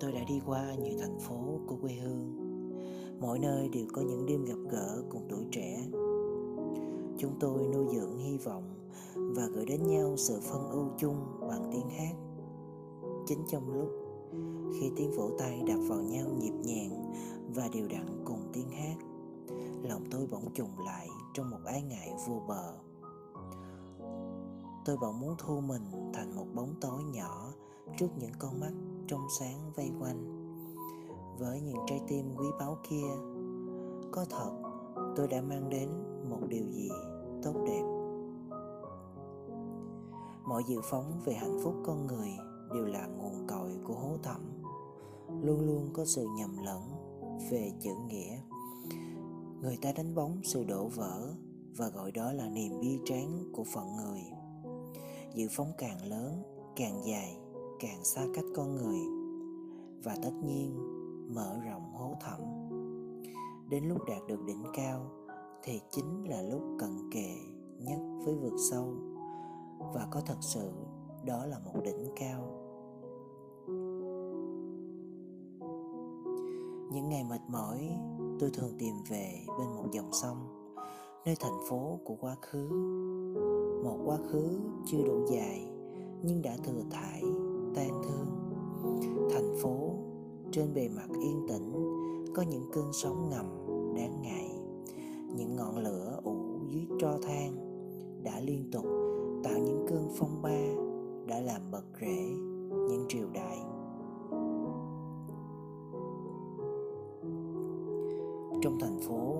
tôi đã đi qua nhiều thành phố của quê hương. Mỗi nơi đều có những đêm gặp gỡ cùng tuổi trẻ. Chúng tôi nuôi dưỡng hy vọng và gửi đến nhau sự phân ưu chung bằng tiếng hát. Chính trong lúc khi tiếng vỗ tay đập vào nhau nhịp nhàng và đều đặn cùng tiếng hát, lòng tôi bỗng trùng lại trong một ái ngại vô bờ. Tôi bỗng muốn thu mình thành một bóng tối nhỏ trước những con mắt trong sáng vây quanh. Với những trái tim quý báu kia, có thật, tôi đã mang đến một điều gì tốt đẹp. Mọi dự phóng về hạnh phúc con người đều là nguồn cội của hố thẳm. Luôn luôn có sự nhầm lẫn về chữ nghĩa. Người ta đánh bóng sự đổ vỡ và gọi đó là niềm bi tráng của phận người. Dự phóng càng lớn, càng dài càng xa cách con người và tất nhiên mở rộng hố thẳm. Đến lúc đạt được đỉnh cao thì chính là lúc cận kề nhất với vực sâu và có thật sự đó là một đỉnh cao. Những ngày mệt mỏi, tôi thường tìm về bên một dòng sông, nơi thành phố của quá khứ. Một quá khứ chưa đủ dài nhưng đã thừa thải trên bề mặt yên tĩnh, có những cơn sóng ngầm đáng ngại. Những ngọn lửa ủ dưới tro than đã liên tục tạo những cơn phong ba đã làm bật rễ những triều đại. Trong thành phố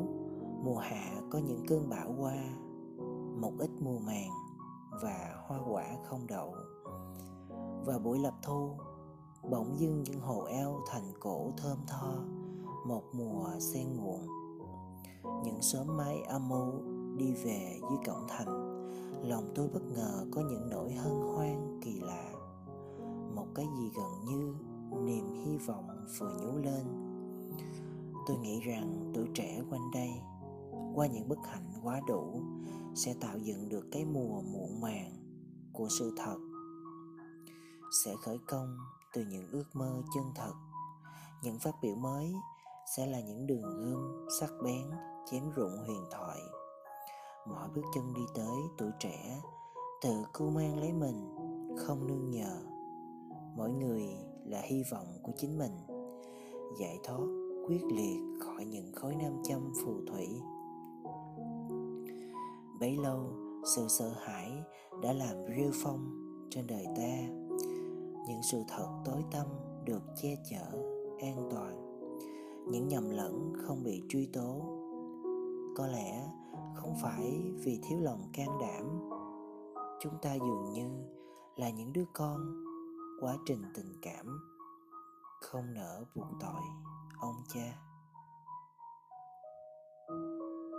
mùa hạ có những cơn bão qua, một ít mùa màng và hoa quả không đậu. Và buổi lập thu bỗng dưng những hồ eo thành cổ thơm tho, một mùa sen muộn những sớm mái âm mưu đi về dưới cổng thành, lòng tôi bất ngờ có những nỗi hân hoan kỳ lạ. Một cái gì gần như niềm hy vọng vừa nhú lên. Tôi nghĩ rằng tuổi trẻ quanh đây, qua những bất hạnh quá đủ, sẽ tạo dựng được cái mùa muộn màng của sự thật. Sẽ khởi công từ những ước mơ chân thật. Những phát biểu mới sẽ là những đường gươm sắc bén, chém rụng huyền thoại. Mọi bước chân đi tới tuổi trẻ, tự cưu mang lấy mình, không nương nhờ. Mỗi người là hy vọng của chính mình. Giải thoát quyết liệt khỏi những khối nam châm phù thủy. Bấy lâu, sự sợ hãi đã làm rêu phong trên đời ta những sự thật tối tâm được che chở an toàn. Những nhầm lẫn không bị truy tố. Có lẽ không phải vì thiếu lòng can đảm. Chúng ta dường như là những đứa con quá trình tình cảm, không nỡ buộc tội ông cha.